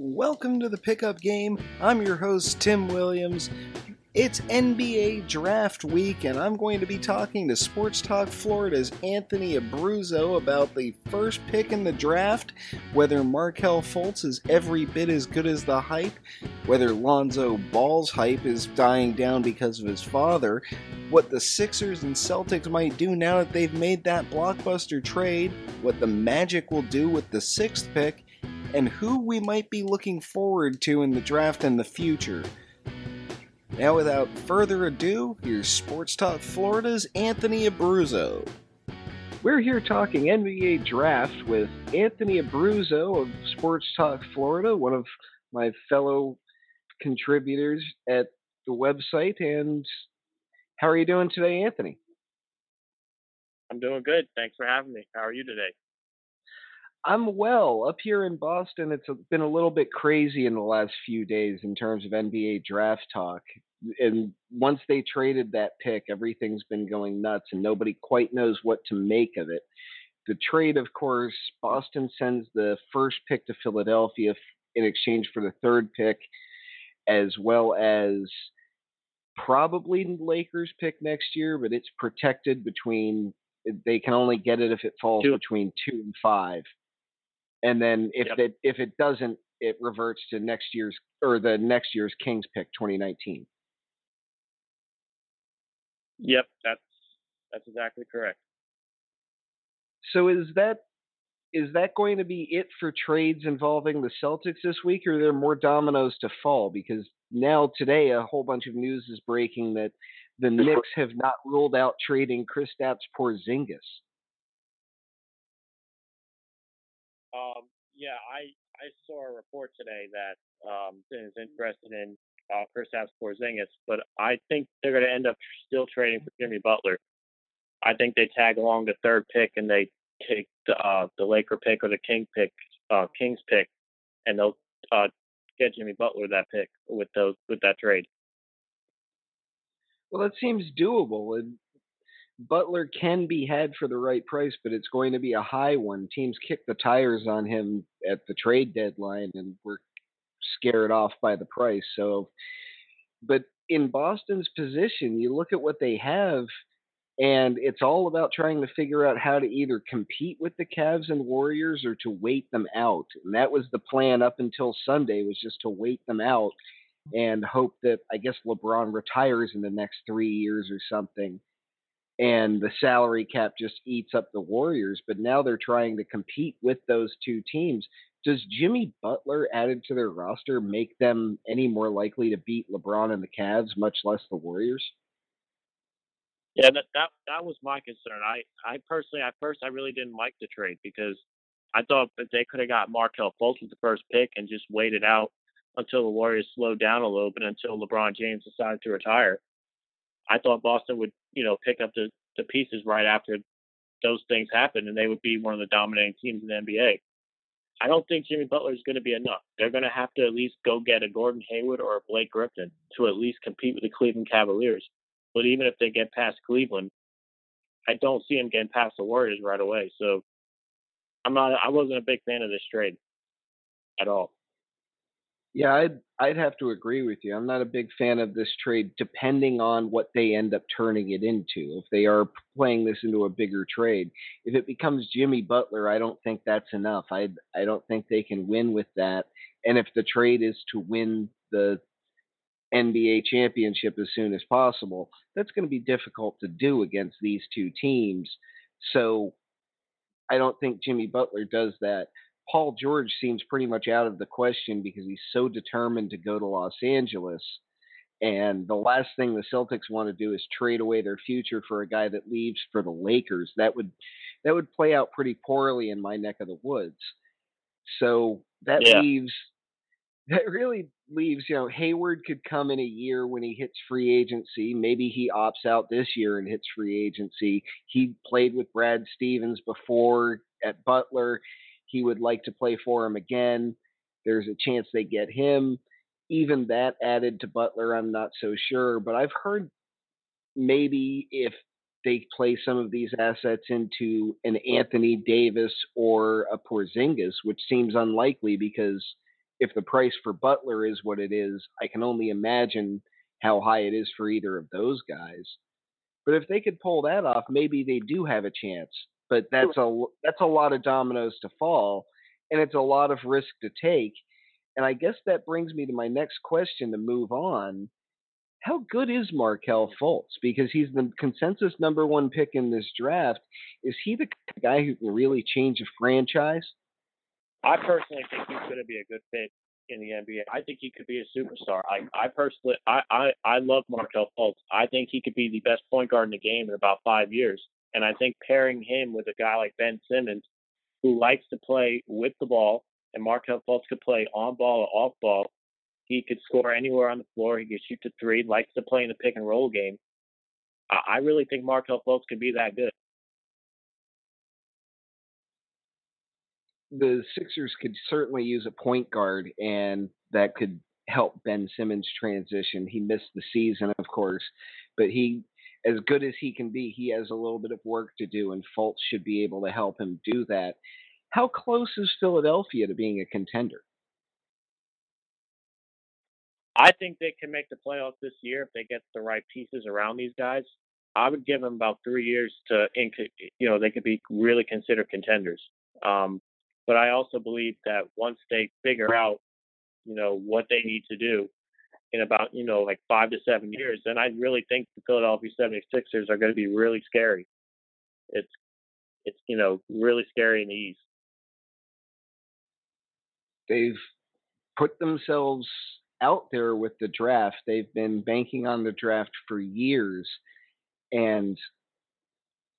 Welcome to the pickup game. I'm your host, Tim Williams. It's NBA Draft Week, and I'm going to be talking to Sports Talk Florida's Anthony Abruzzo about the first pick in the draft, whether Markelle Fultz is every bit as good as the hype, whether Lonzo Ball's hype is dying down because of his father, what the Sixers and Celtics might do now that they've made that blockbuster trade, what the Magic will do with the sixth pick, and who we might be looking forward to in the draft in the future. Now, without further ado, here's Sports Talk Florida's Anthony Abruzzo. We're here talking NBA draft with Anthony Abruzzo of Sports Talk Florida, one of my fellow contributors at the website. And how are you doing today, Anthony? I'm doing good. Thanks for having me. How are you today? I'm well. Up here in Boston, it's been a little bit crazy in the last few days in terms of NBA draft talk. And once they traded that pick, everything's been going nuts, and nobody quite knows what to make of it. The trade, of course, Boston sends the first pick to Philadelphia in exchange for the third pick, as well as probably the Lakers pick next year, but it's protected between they can only get it if it falls two. between two and five and then if yep. it if it doesn't, it reverts to next year's or the next year's Kings pick, 2019. Yep, that's that's exactly correct. So is that is that going to be it for trades involving the Celtics this week, or are there more dominoes to fall? Because now today a whole bunch of news is breaking that the Knicks have not ruled out trading Kristaps Porzingis. Um, yeah, I I saw a report today that um, is interested in uh, Kristaps Porzingis, but I think they're going to end up still trading for Jimmy Butler. I think they tag along the third pick and they take the uh, the Laker pick or the King pick, uh, Kings pick, and they'll uh, get Jimmy Butler that pick with those with that trade. Well, that seems doable. And Butler can be had for the right price, but it's going to be a high one. Teams kick the tires on him at the trade deadline and we're scared off by the price. So, but in Boston's position, you look at what they have, and it's all about trying to figure out how to either compete with the Cavs and Warriors or to wait them out. And that was the plan up until Sunday was just to wait them out and hope that I guess LeBron retires in the next 3 years or something and the salary cap just eats up the Warriors. But now they're trying to compete with those two teams. Does Jimmy Butler added to their roster make them any more likely to beat LeBron and the Cavs, much less the Warriors? Yeah, that that that was my concern. I I personally at first I really didn't like the trade because I thought that they could have got Markelle Fultz with the first pick and just waited out until the Warriors slowed down a little bit until LeBron James decided to retire. I thought Boston would, you know, pick up the, the pieces right after those things happened and they would be one of the dominating teams in the NBA. I don't think Jimmy Butler is going to be enough. They're going to have to at least go get a Gordon Hayward or a Blake Griffin to at least compete with the Cleveland Cavaliers. But even if they get past Cleveland, I don't see them getting past the Warriors right away. So I'm not. I wasn't a big fan of this trade at all. Yeah, I'd I'd have to agree with you. I'm not a big fan of this trade, depending on what they end up turning it into. If they are playing this into a bigger trade, if it becomes Jimmy Butler, I don't think that's enough. I I don't think they can win with that. And if the trade is to win the NBA championship as soon as possible, that's going to be difficult to do against these two teams. So I don't think Jimmy Butler does that. Paul George seems pretty much out of the question because he's so determined to go to Los Angeles. And the last thing the Celtics want to do is trade away their future for a guy that leaves for the Lakers. That would that would play out pretty poorly in my neck of the woods. So that yeah. leaves that really leaves, you know, Hayward could come in a year when he hits free agency. Maybe he opts out this year and hits free agency. He played with Brad Stevens before at Butler he would like to play for him again. There's a chance they get him. Even that added to Butler, I'm not so sure. But I've heard maybe if they play some of these assets into an Anthony Davis or a Porzingis, which seems unlikely because if the price for Butler is what it is, I can only imagine how high it is for either of those guys. But if they could pull that off, maybe they do have a chance. But that's a that's a lot of dominoes to fall, and it's a lot of risk to take. And I guess that brings me to my next question to move on. How good is Markelle Fultz? Because he's the consensus number one pick in this draft. Is he the guy who can really change a franchise? I personally think he's going to be a good fit in the NBA. I think he could be a superstar. I, I personally, I, I, I love Markelle Fultz. I think he could be the best point guard in the game in about five years. And I think pairing him with a guy like Ben Simmons, who likes to play with the ball, and Markelle Fultz could play on ball or off ball. He could score anywhere on the floor. He could shoot the three. Likes to play in the pick and roll game. I, really think Markelle Fultz could be that good. the Sixers could certainly use a point guard, and that could help Ben Simmons transition. He missed the season, of course, but he, as good as he can be, he has a little bit of work to do, and Fultz should be able to help him do that. How close is Philadelphia to being a contender? I think they can make the playoffs this year if they get the right pieces around these guys. I would give them about three years to, you know, they could be really considered contenders. Um, but I also believe that once they figure out, you know, what they need to do in about, you know, like five to seven years, then I really think the Philadelphia 76ers are going to be really scary. It's, it's, you know, really scary in the East. They've put themselves out there with the draft. They've been banking on the draft for years. And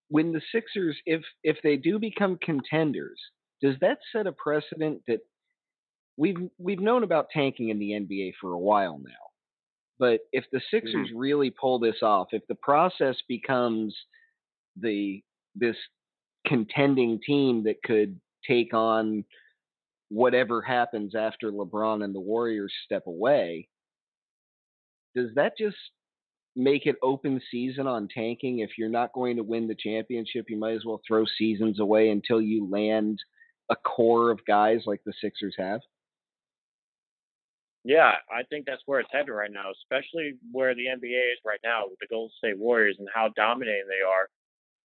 when the Sixers, if if they do become contenders, does that set a precedent that we've we've known about tanking in the NBA for a while now? But if the Sixers mm-hmm. really pull this off, if the process becomes the this contending team that could take on whatever happens after LeBron and the Warriors step away, does that just make it open season on tanking? If you're not going to win the championship, you might as well throw seasons away until you land a core of guys like the Sixers have? Yeah, I think that's where it's headed right now, especially where the NBA is right now with the Golden State Warriors and how dominating they are.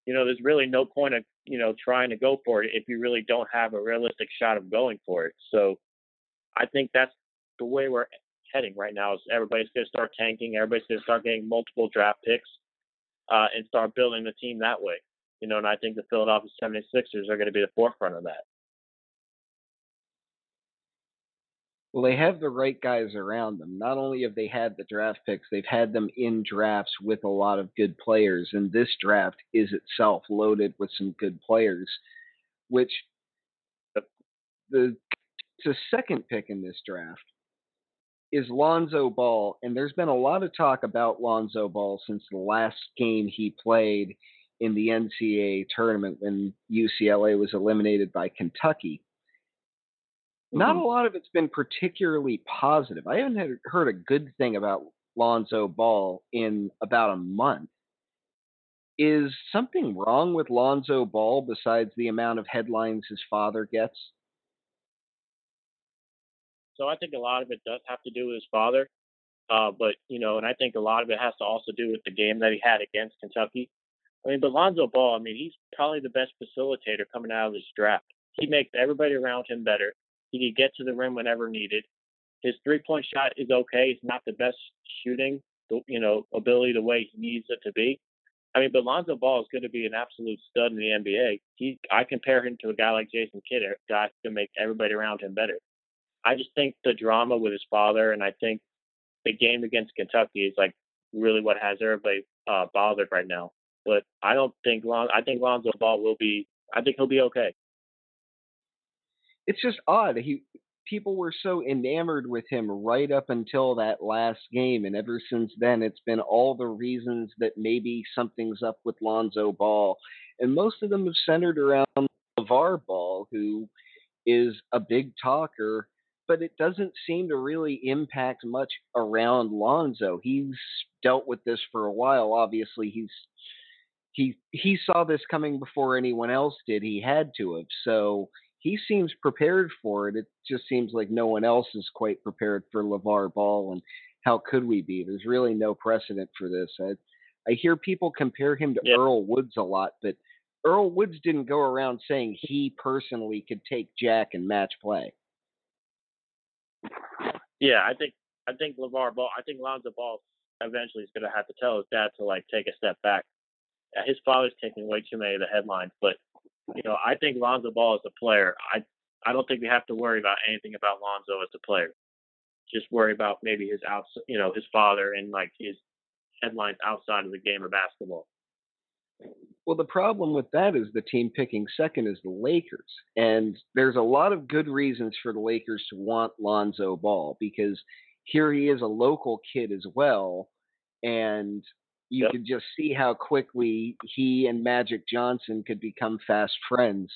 You know, there's really no point of, you know, trying to go for it if you really don't have a realistic shot of going for it. So I think that's the way we're heading right now is everybody's going to start tanking. Everybody's going to start getting multiple draft picks uh, and start building the team that way. You know, and I think the Philadelphia 76ers are going to be the forefront of that. Well, they have the right guys around them. Not only have they had the draft picks, they've had them in drafts with a lot of good players. And this draft is itself loaded with some good players, which uh, the, the second pick in this draft is Lonzo Ball. And there's been a lot of talk about Lonzo Ball since the last game he played in the NCAA tournament when UCLA was eliminated by Kentucky. Not mm-hmm. a lot of it's been particularly positive. I haven't had, heard a good thing about Lonzo Ball in about a month. Is something wrong with Lonzo Ball besides the amount of headlines his father gets? So I think a lot of it does have to do with his father. Uh, but, you know, and I think a lot of it has to also do with the game that he had against Kentucky. I mean, but Lonzo Ball, I mean, he's probably the best facilitator coming out of this draft. He makes everybody around him better. He could get to the rim whenever needed. His three point shot is okay. It's not the best shooting, you know, ability the way he needs it to be. I mean, but Lonzo Ball is going to be an absolute stud in the NBA. He, I compare him to a guy like Jason Kidd, a guy who can make everybody around him better. I just think the drama with his father, and I think the game against Kentucky is like really what has everybody uh, bothered right now. But I don't think Lon. I think Lonzo Ball will be. I think he'll be okay it's just odd. He people were so enamored with him right up until that last game, and ever since then, it's been all the reasons that maybe something's up with Lonzo Ball, and most of them have centered around LeVar Ball, who is a big talker. But it doesn't seem to really impact much around Lonzo. He's dealt with this for a while. Obviously, he's he he saw this coming before anyone else did. He had to have. So he seems prepared for it. It just seems like no one else is quite prepared for LeVar Ball. And how could we be? There's really no precedent for this. I, I hear people compare him to yeah. Earl Woods a lot, but Earl Woods didn't go around saying he personally could take Jack and match play. Yeah, I think I think LeVar Ball, I think Lonzo Ball eventually is going to have to tell his dad to like take a step back. His father's taking way too many of the headlines, but you know, I think Lonzo Ball is a player. I I don't think we have to worry about anything about Lonzo as a player. Just worry about maybe his out, you know, his father and like his headlines outside of the game of basketball. Well, the problem with that is the team picking second is the Lakers. And there's a lot of good reasons for the Lakers to want Lonzo Ball because here he is a local kid as well. And you yep. could just see how quickly he and Magic Johnson could become fast friends.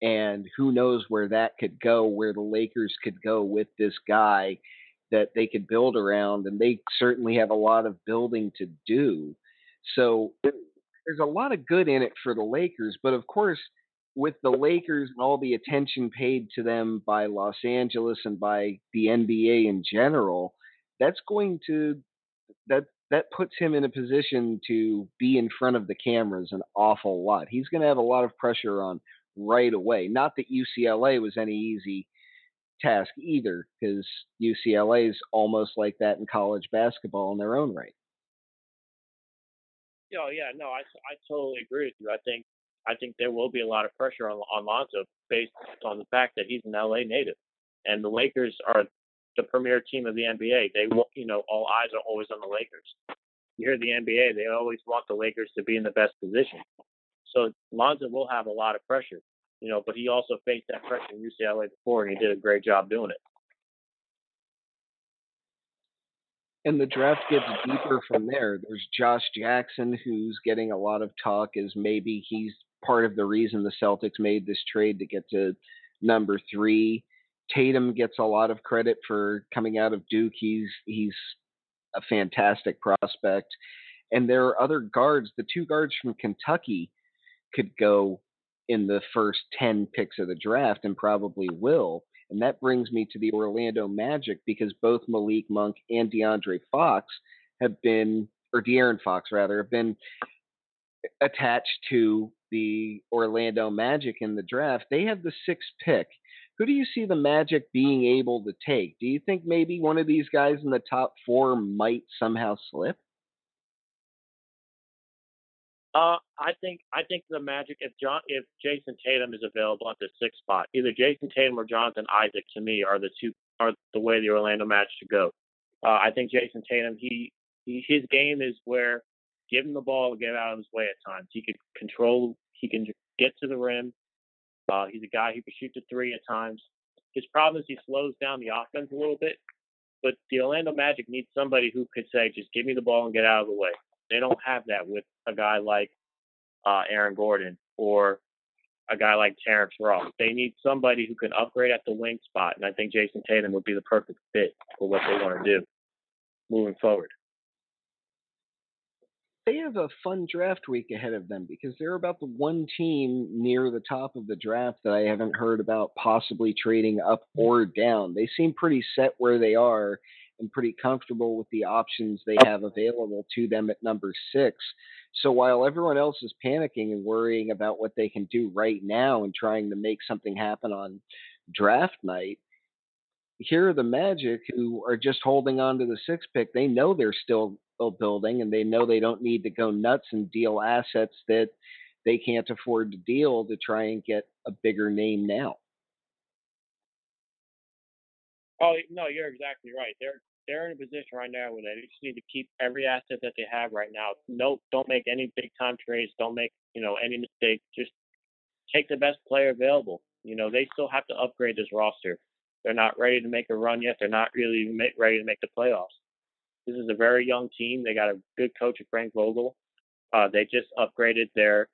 And who knows where that could go, where the Lakers could go with this guy that they could build around. And they certainly have a lot of building to do. So there's a lot of good in it for the Lakers, but of course, with the Lakers and all the attention paid to them by Los Angeles and by the NBA in general, that's going to that that puts him in a position to be in front of the cameras an awful lot. He's going to have a lot of pressure on right away. Not that UCLA was any easy task either, because UCLA is almost like that in college basketball in their own right. Oh yeah, no, I, I totally agree with you. I think I think there will be a lot of pressure on on Lonzo based on the fact that he's an LA native, and the Lakers are the premier team of the NBA. They will, you know, all eyes are always on the Lakers. You hear the NBA, they always want the Lakers to be in the best position. So Lonzo will have a lot of pressure, you know, but he also faced that pressure in UCLA before, and he did a great job doing it. and the draft gets deeper from there. There's Josh Jackson, who's getting a lot of talk as maybe he's part of the reason the Celtics made this trade to get to number three. Tatum gets a lot of credit for coming out of Duke. He's he's a fantastic prospect. And there are other guards. The two guards from Kentucky could go in the first 10 picks of the draft and probably will. And that brings me to the Orlando Magic because both Malik Monk and DeAndre Fox have been, or De'Aaron Fox rather, have been attached to the Orlando Magic in the draft. They have the sixth pick. Who do you see the Magic being able to take? Do you think maybe one of these guys in the top four might somehow slip? Uh, I think I think the Magic if John if Jayson Tatum is available at the sixth spot, either Jayson Tatum or Jonathan Isaac to me are the two are the way the Orlando Magic should go. Uh, I think Jayson Tatum he, he his game is where give him the ball, to get out of his way at times. He can control, he can get to the rim. Uh, he's a guy who can shoot the three at times. His problem is he slows down the offense a little bit. But the Orlando Magic needs somebody who could say, just give me the ball and get out of the way. They don't have that with a guy like uh, Aaron Gordon or a guy like Terrence Ross. They need somebody who can upgrade at the wing spot, and I think Jayson Tatum would be the perfect fit for what they want to do moving forward they have a fun draft week ahead of them because they're about the one team near the top of the draft that I haven't heard about possibly trading up hmm. or down. They seem pretty set where they are and pretty comfortable with the options they have available to them at number six. So while everyone else is panicking and worrying about what they can do right now and trying to make something happen on draft night, here are the Magic who are just holding on to the six pick. They know they're still building and they know they don't need to go nuts and deal assets that they can't afford to deal to try and get a bigger name now. Oh no, you're exactly right. They're they're in a position right now where they just need to keep every asset that they have right now. No, don't make any big time trades. Don't make you know any mistakes. Just take the best player available. You know they still have to upgrade this roster. They're not ready to make a run yet. They're not really ready to make the playoffs. This is a very young team. They got a good coach, at Frank Vogel. Uh, they just upgraded their,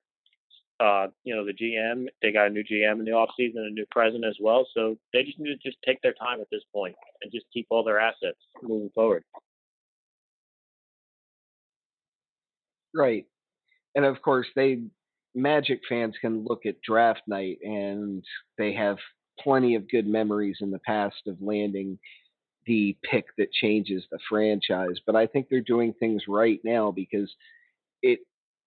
uh, you know, the GM. They got a new GM in the offseason, and a new president as well. So they just need to just take their time at this point and just keep all their assets moving forward. Right. And of course, they Magic fans can look at draft night and they have plenty of good memories in the past of landing the pick that changes the franchise. But I think they're doing things right now because it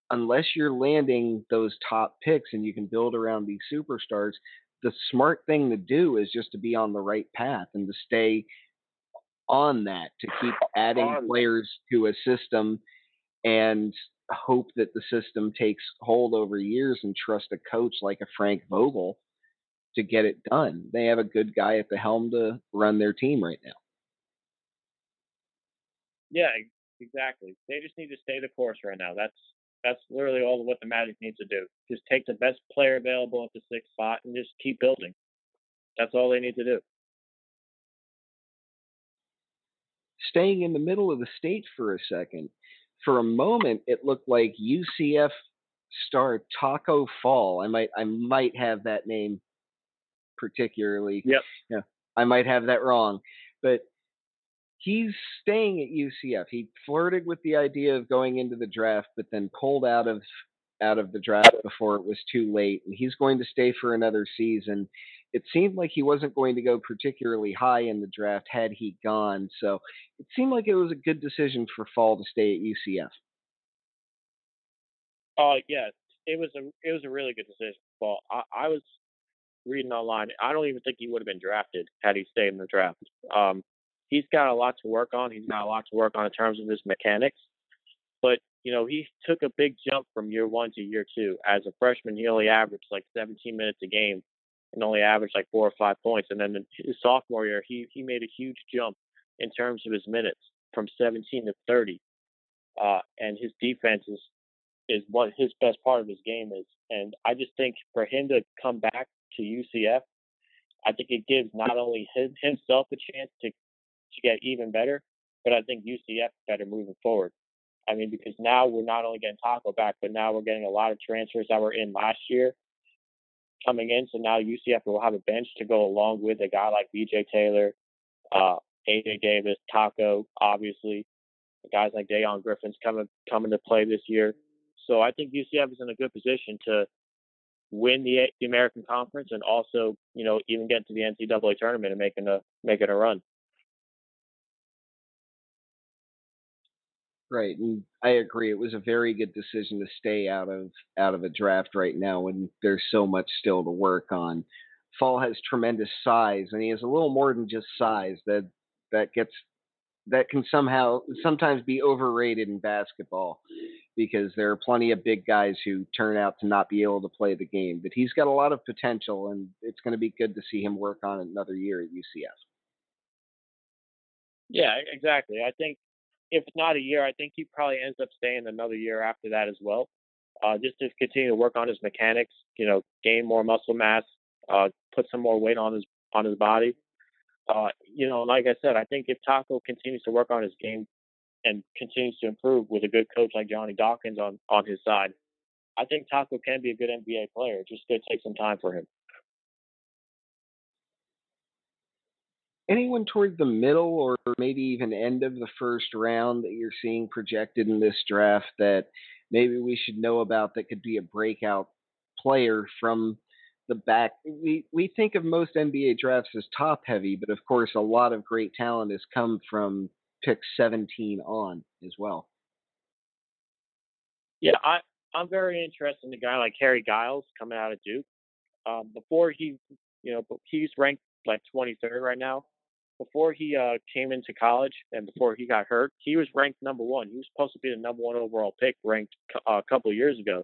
unless you're landing those top picks and you can build around these superstars, the smart thing to do is just to be on the right path and to stay on that, to keep adding players to a system and hope that the system takes hold over years and trust a coach like a Frank Vogel to get it done. They have a good guy at the helm to run their team right now. Yeah, exactly. They just need to stay the course right now. That's that's literally all what the Magic needs to do. Just take the best player available at the sixth spot and just keep building. That's all they need to do. Staying in the middle of the state for a second, for a moment it looked like UCF star Tacko Fall. I might I might have that name particularly. Yep. Yeah, I might have that wrong, but he's staying at UCF. He flirted with the idea of going into the draft, but then pulled out of out of the draft before it was too late. And he's going to stay for another season. It seemed like he wasn't going to go particularly high in the draft had he gone. So it seemed like it was a good decision for Fall to stay at UCF. Oh uh, yeah, it was a it was a really good decision. Fall. I, I was reading online. I don't even think he would have been drafted had he stayed in the draft. Um, he's got a lot to work on. He's got a lot to work on in terms of his mechanics. But, you know, he took a big jump from year one to year two. As a freshman, he only averaged like 17 minutes a game and only averaged like four or five points. And then his sophomore year, he, he made a huge jump in terms of his minutes from 17 to 30. Uh, and his defense is, is what his best part of his game is. And I just think for him to come back to UCF, I think it gives not only his, himself a chance to to get even better. But I think UCF better moving forward. I mean, because now we're not only getting Tacko back, but now we're getting a lot of transfers that were in last year coming in. So now UCF will have a bench to go along with a guy like BJ Taylor, uh, AJ Davis, Tacko, obviously. Guys like Dayon Griffin's coming coming to play this year. So I think UCF is in a good position to win the, the American Conference and also, you know, even get to the NCAA tournament and making a making a run. Right, and I agree. It was a very good decision to stay out of out of a draft right now when there's so much still to work on. Fall has tremendous size, and he has a little more than just size that that gets that can somehow sometimes be overrated in basketball because there are plenty of big guys who turn out to not be able to play the game. But he's got a lot of potential, and it's going to be good to see him work on another year at UCF. Yeah, exactly. I think if not a year, I think he probably ends up staying another year after that as well. Uh, just to continue to work on his mechanics, you know, gain more muscle mass, uh, put some more weight on his on his body. Uh, you know, like I said, I think if Tacko continues to work on his game and continues to improve with a good coach like Johnny Dawkins on on his side, I think Tacko can be a good NBA player. Just gonna take some time for him. Anyone toward the middle or maybe even end of the first round that you're seeing projected in this draft that maybe we should know about that could be a breakout player from the back? We we think of most NBA drafts as top heavy but of course a lot of great talent has come from pick 17 on as well. Yeah i i'm very interested in a guy like harry giles coming out of duke. Um, before he you know he's ranked like 23rd right now before he uh, came into college and before he got hurt, he was ranked number one. He was supposed to be the number one overall pick, ranked uh, a couple of years ago,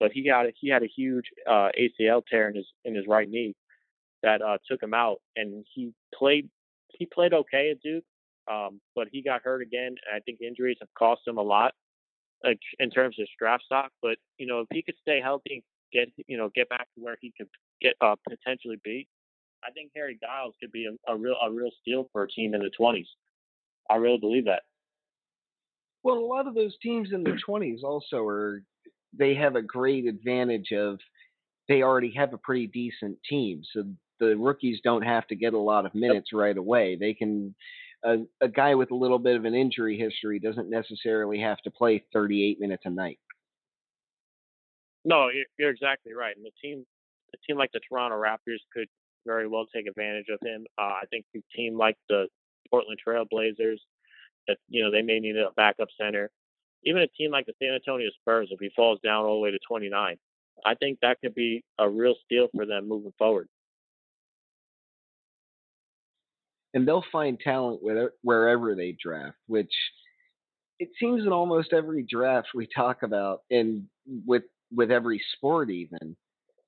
but he got he had a huge uh, ACL tear in his in his right knee that uh, took him out, and he played he played okay at Duke, um, but he got hurt again. And I think injuries have cost him a lot like, in terms of draft stock. But you know, if he could stay healthy, get you know get back to where he could get uh, potentially be, I think Harry Giles could be a, a real a real steal for a team in the twenties. I really believe that. Well, a lot of those teams in the twenties also are they have a great advantage of they already have a pretty decent team, so the rookies don't have to get a lot of minutes yep. right away. They can a, a guy with a little bit of an injury history doesn't necessarily have to play 38 minutes a night. No, you're, you're exactly right. And the team, a team like the Toronto Raptors could very well take advantage of him. Uh, I think a team like the Portland Trail Blazers, that you know they may need a backup center. Even a team like the San Antonio Spurs, if he falls down all the way to 29, I think that could be a real steal for them moving forward. And they'll find talent wherever they draft, which it seems in almost every draft we talk about, and with with every sport even,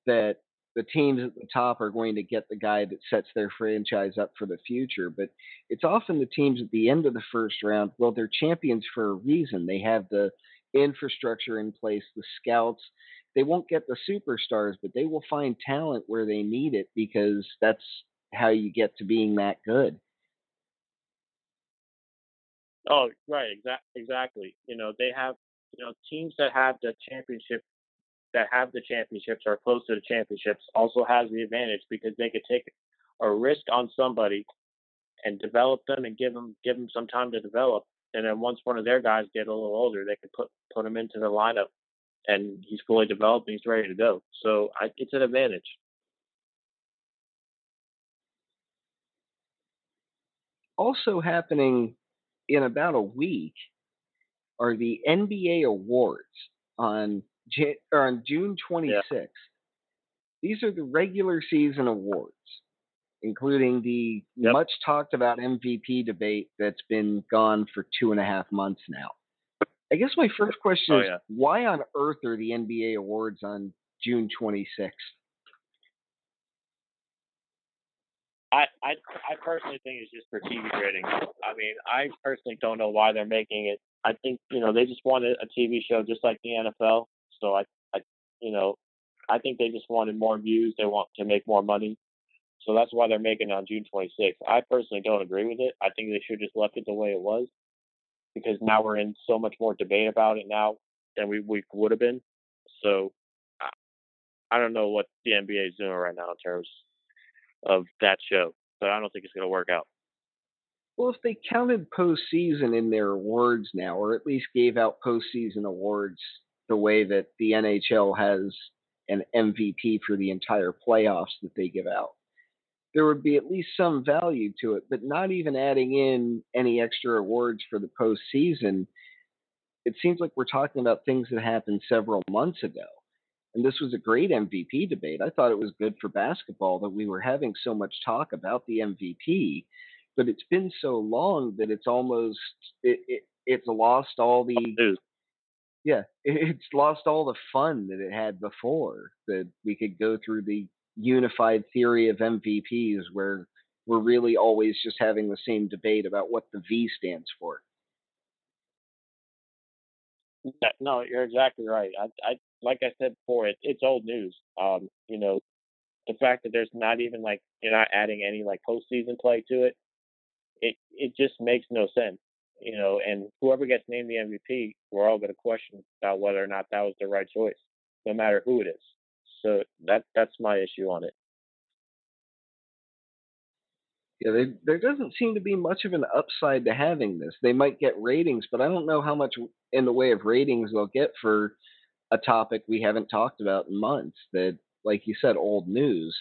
that the teams at the top are going to get the guy that sets their franchise up for the future. But it's often the teams at the end of the first round. Well, they're champions for a reason. They have the infrastructure in place, the scouts. They won't get the superstars, but they will find talent where they need it because that's how you get to being that good. Oh, right, exactly. Exactly. You know, they have you know teams that have the championship that have the championships or close to the championships also has the advantage because they could take a risk on somebody and develop them and give them give them some time to develop. And then once one of their guys get a little older, they can put put him into the lineup, and he's fully developed and he's ready to go. So I, it's an advantage. Also happening in about a week are the NBA awards on on June 26th. Yeah. These are the regular season awards, including the yep. much talked about MVP debate that's been gone for two and a half months now. I guess my first question oh, is yeah. why on earth are the NBA awards on June 26th? I, I I personally think it's just for TV ratings. I mean, I personally don't know why they're making it. I think you know they just wanted a TV show just like the NFL. So I, I you know, I think they just wanted more views. They want to make more money. So that's why they're making it on June 26th. I personally don't agree with it. I think they should just left it the way it was because now we're in so much more debate about it now than we, we would have been. So I, I don't know what the NBA is doing right now in terms of that show, but I don't think it's going to work out. Well, if they counted postseason in their awards now, or at least gave out postseason awards the way that the NHL has an MVP for the entire playoffs that they give out, there would be at least some value to it. But not even adding in any extra awards for the postseason, it seems like we're talking about things that happened several months ago and this was a great MVP debate. I thought it was good for basketball that we were having so much talk about the MVP, but it's been so long that it's almost it, it it's lost all the yeah it's lost all the fun that it had before that we could go through the unified theory of MVPs where we're really always just having the same debate about what the V stands for. No, you're exactly right. I, I like I said before, it, it's old news. Um, you know, the fact that there's not even like you're not adding any like postseason play to it, it it just makes no sense. You know, and whoever gets named the MVP, we're all going to question about whether or not that was the right choice, no matter who it is. So that that's my issue on it. Yeah, they, there doesn't seem to be much of an upside to having this. They might get ratings, but I don't know how much in the way of ratings they'll get for a topic we haven't talked about in months. That, like you said, old news.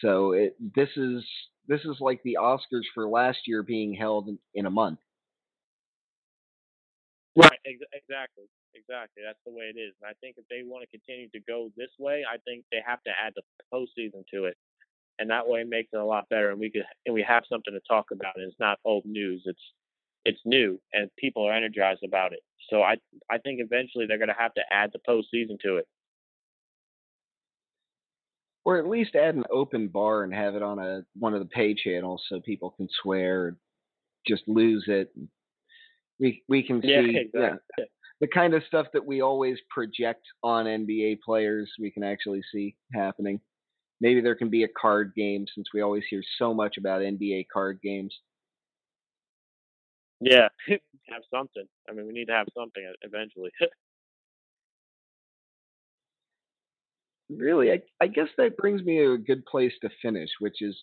So it this is this is like the Oscars for last year being held in, in a month. Exactly. Exactly. That's the way it is. And I think if they want to continue to go this way, I think they have to add the postseason to it, and that way it makes it a lot better. And we could and we have something to talk about. And it's not old news. It's it's new and people are energized about it. So I I think eventually they're going to have to add the postseason to it, or at least add an open bar and have it on a one of the pay channels so people can swear, just lose it. We we can see yeah, exactly. yeah, the kind of stuff that we always project on NBA players. We can actually see happening. Maybe there can be a card game since we always hear so much about NBA card games. Yeah, have something. I mean, we need to have something eventually. really, I, I guess that brings me to a good place to finish, which is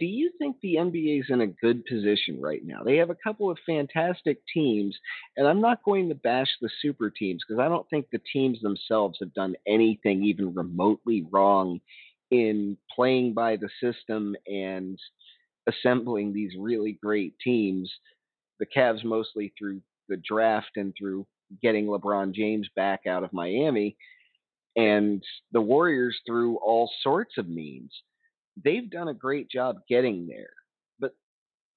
do you think the NBA is in a good position right now? They have a couple of fantastic teams, and I'm not going to bash the super teams because I don't think the teams themselves have done anything even remotely wrong in playing by the system and assembling these really great teams. The Cavs mostly through the draft and through getting LeBron James back out of Miami, and the Warriors through all sorts of means they've done a great job getting there, but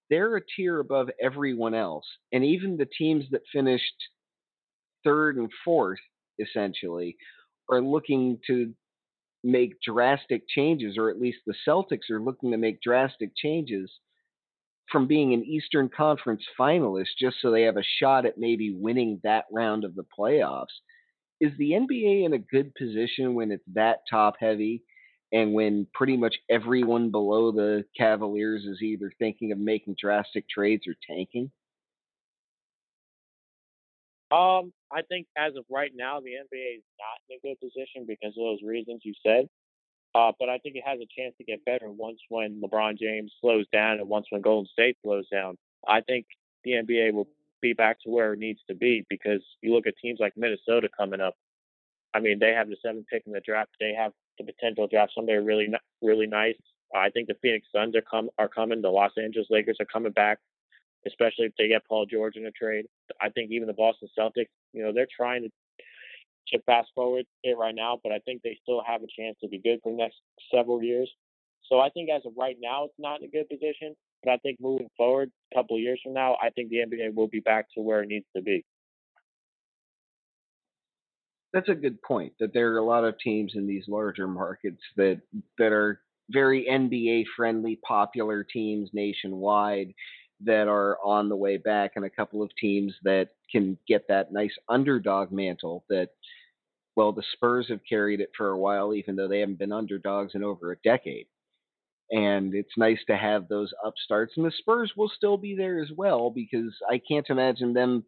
they're a tier above everyone else. And even the teams that finished third and fourth, essentially, are looking to make drastic changes, or at least the Celtics are looking to make drastic changes from being an Eastern Conference finalist just so they have a shot at maybe winning that round of the playoffs. Is the NBA in a good position when it's that top heavy and when pretty much everyone below the Cavaliers is either thinking of making drastic trades or tanking? Um, I think as of right now, the NBA is not in a good position because of those reasons you said. Uh, but I think it has a chance to get better once when LeBron James slows down and once when Golden State slows down. I think the NBA will be back to where it needs to be because you look at teams like Minnesota coming up. I mean, they have the seventh pick in the draft. They have the potential draft somebody really really nice. I think the Phoenix Suns are come are coming. The Los Angeles Lakers are coming back, especially if they get Paul George in a trade. I think even the Boston Celtics, you know, they're trying to to fast forward it right now, but I think they still have a chance to be good for the next several years. So I think as of right now, it's not in a good position. But I think moving forward, a couple of years from now, I think the NBA will be back to where it needs to be that's a good point. That there are a lot of teams in these larger markets that that are very NBA friendly, popular teams nationwide that are on the way back, and a couple of teams that can get that nice underdog mantle that. Well, the Spurs have carried it for a while, even though they haven't been underdogs in over a decade. And it's nice to have those upstarts. And the Spurs will still be there as well because I can't imagine them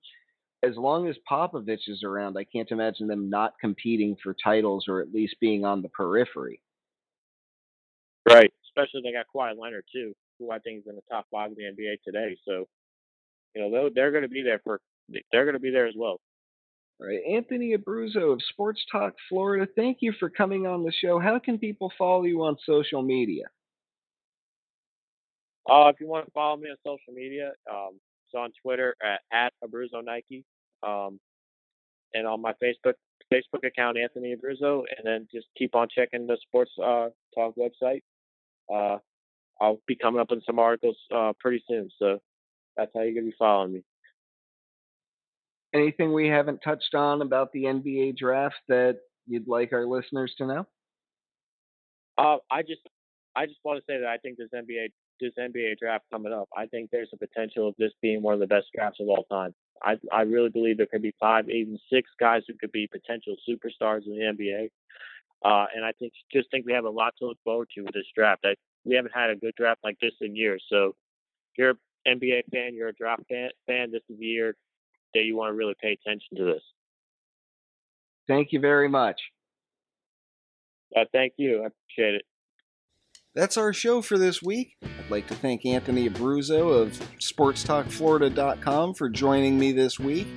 as long as Popovich is around, I can't imagine them not competing for titles or at least being on the periphery. Right. Especially they got Kawhi Leonard too, who I think is in the top five of the NBA today. So, you know, they're going to be there for they're going to be there as well. All right, Anthony Abruzzo of Sports Talk Florida. Thank you for coming on the show. How can people follow you on social media? Uh, if you want to follow me on social media, um, it's on Twitter at, at Abruzzo Nike um, and on my Facebook Facebook account, Anthony Abruzzo, and then just keep on checking the Sports uh, Talk website. Uh, I'll be coming up with some articles uh, pretty soon, so that's how you're gonna be following me. Anything we haven't touched on about the NBA draft that you'd like our listeners to know? Uh, I just I just want to say that I think this NBA this NBA draft coming up, I think there's a potential of this being one of the best drafts of all time. I I really believe there could be five, even six guys who could be potential superstars in the NBA. Uh, and I think just think we have a lot to look forward to with this draft. I, we haven't had a good draft like this in years. So if you're an NBA fan, you're a draft fan, fan, this is the year that you want to really pay attention to this. Thank you very much. Uh, thank you. I appreciate it. That's our show for this week. I'd like to thank Anthony Abruzzo of SportsTalkFlorida.com for joining me this week.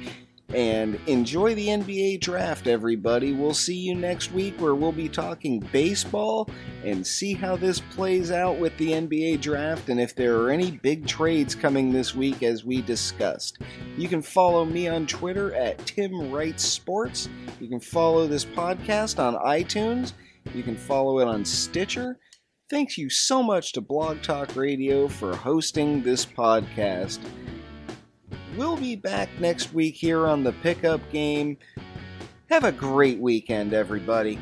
And enjoy the NBA draft, everybody. We'll see you next week where we'll be talking baseball and see how this plays out with the NBA draft and if there are any big trades coming this week as we discussed. You can follow me on Twitter at Tim Wright Sports. You can follow this podcast on iTunes. You can follow it on Stitcher. Thanks you so much to Blog Talk Radio for hosting this podcast. We'll be back next week here on the pickup game. Have a great weekend, everybody.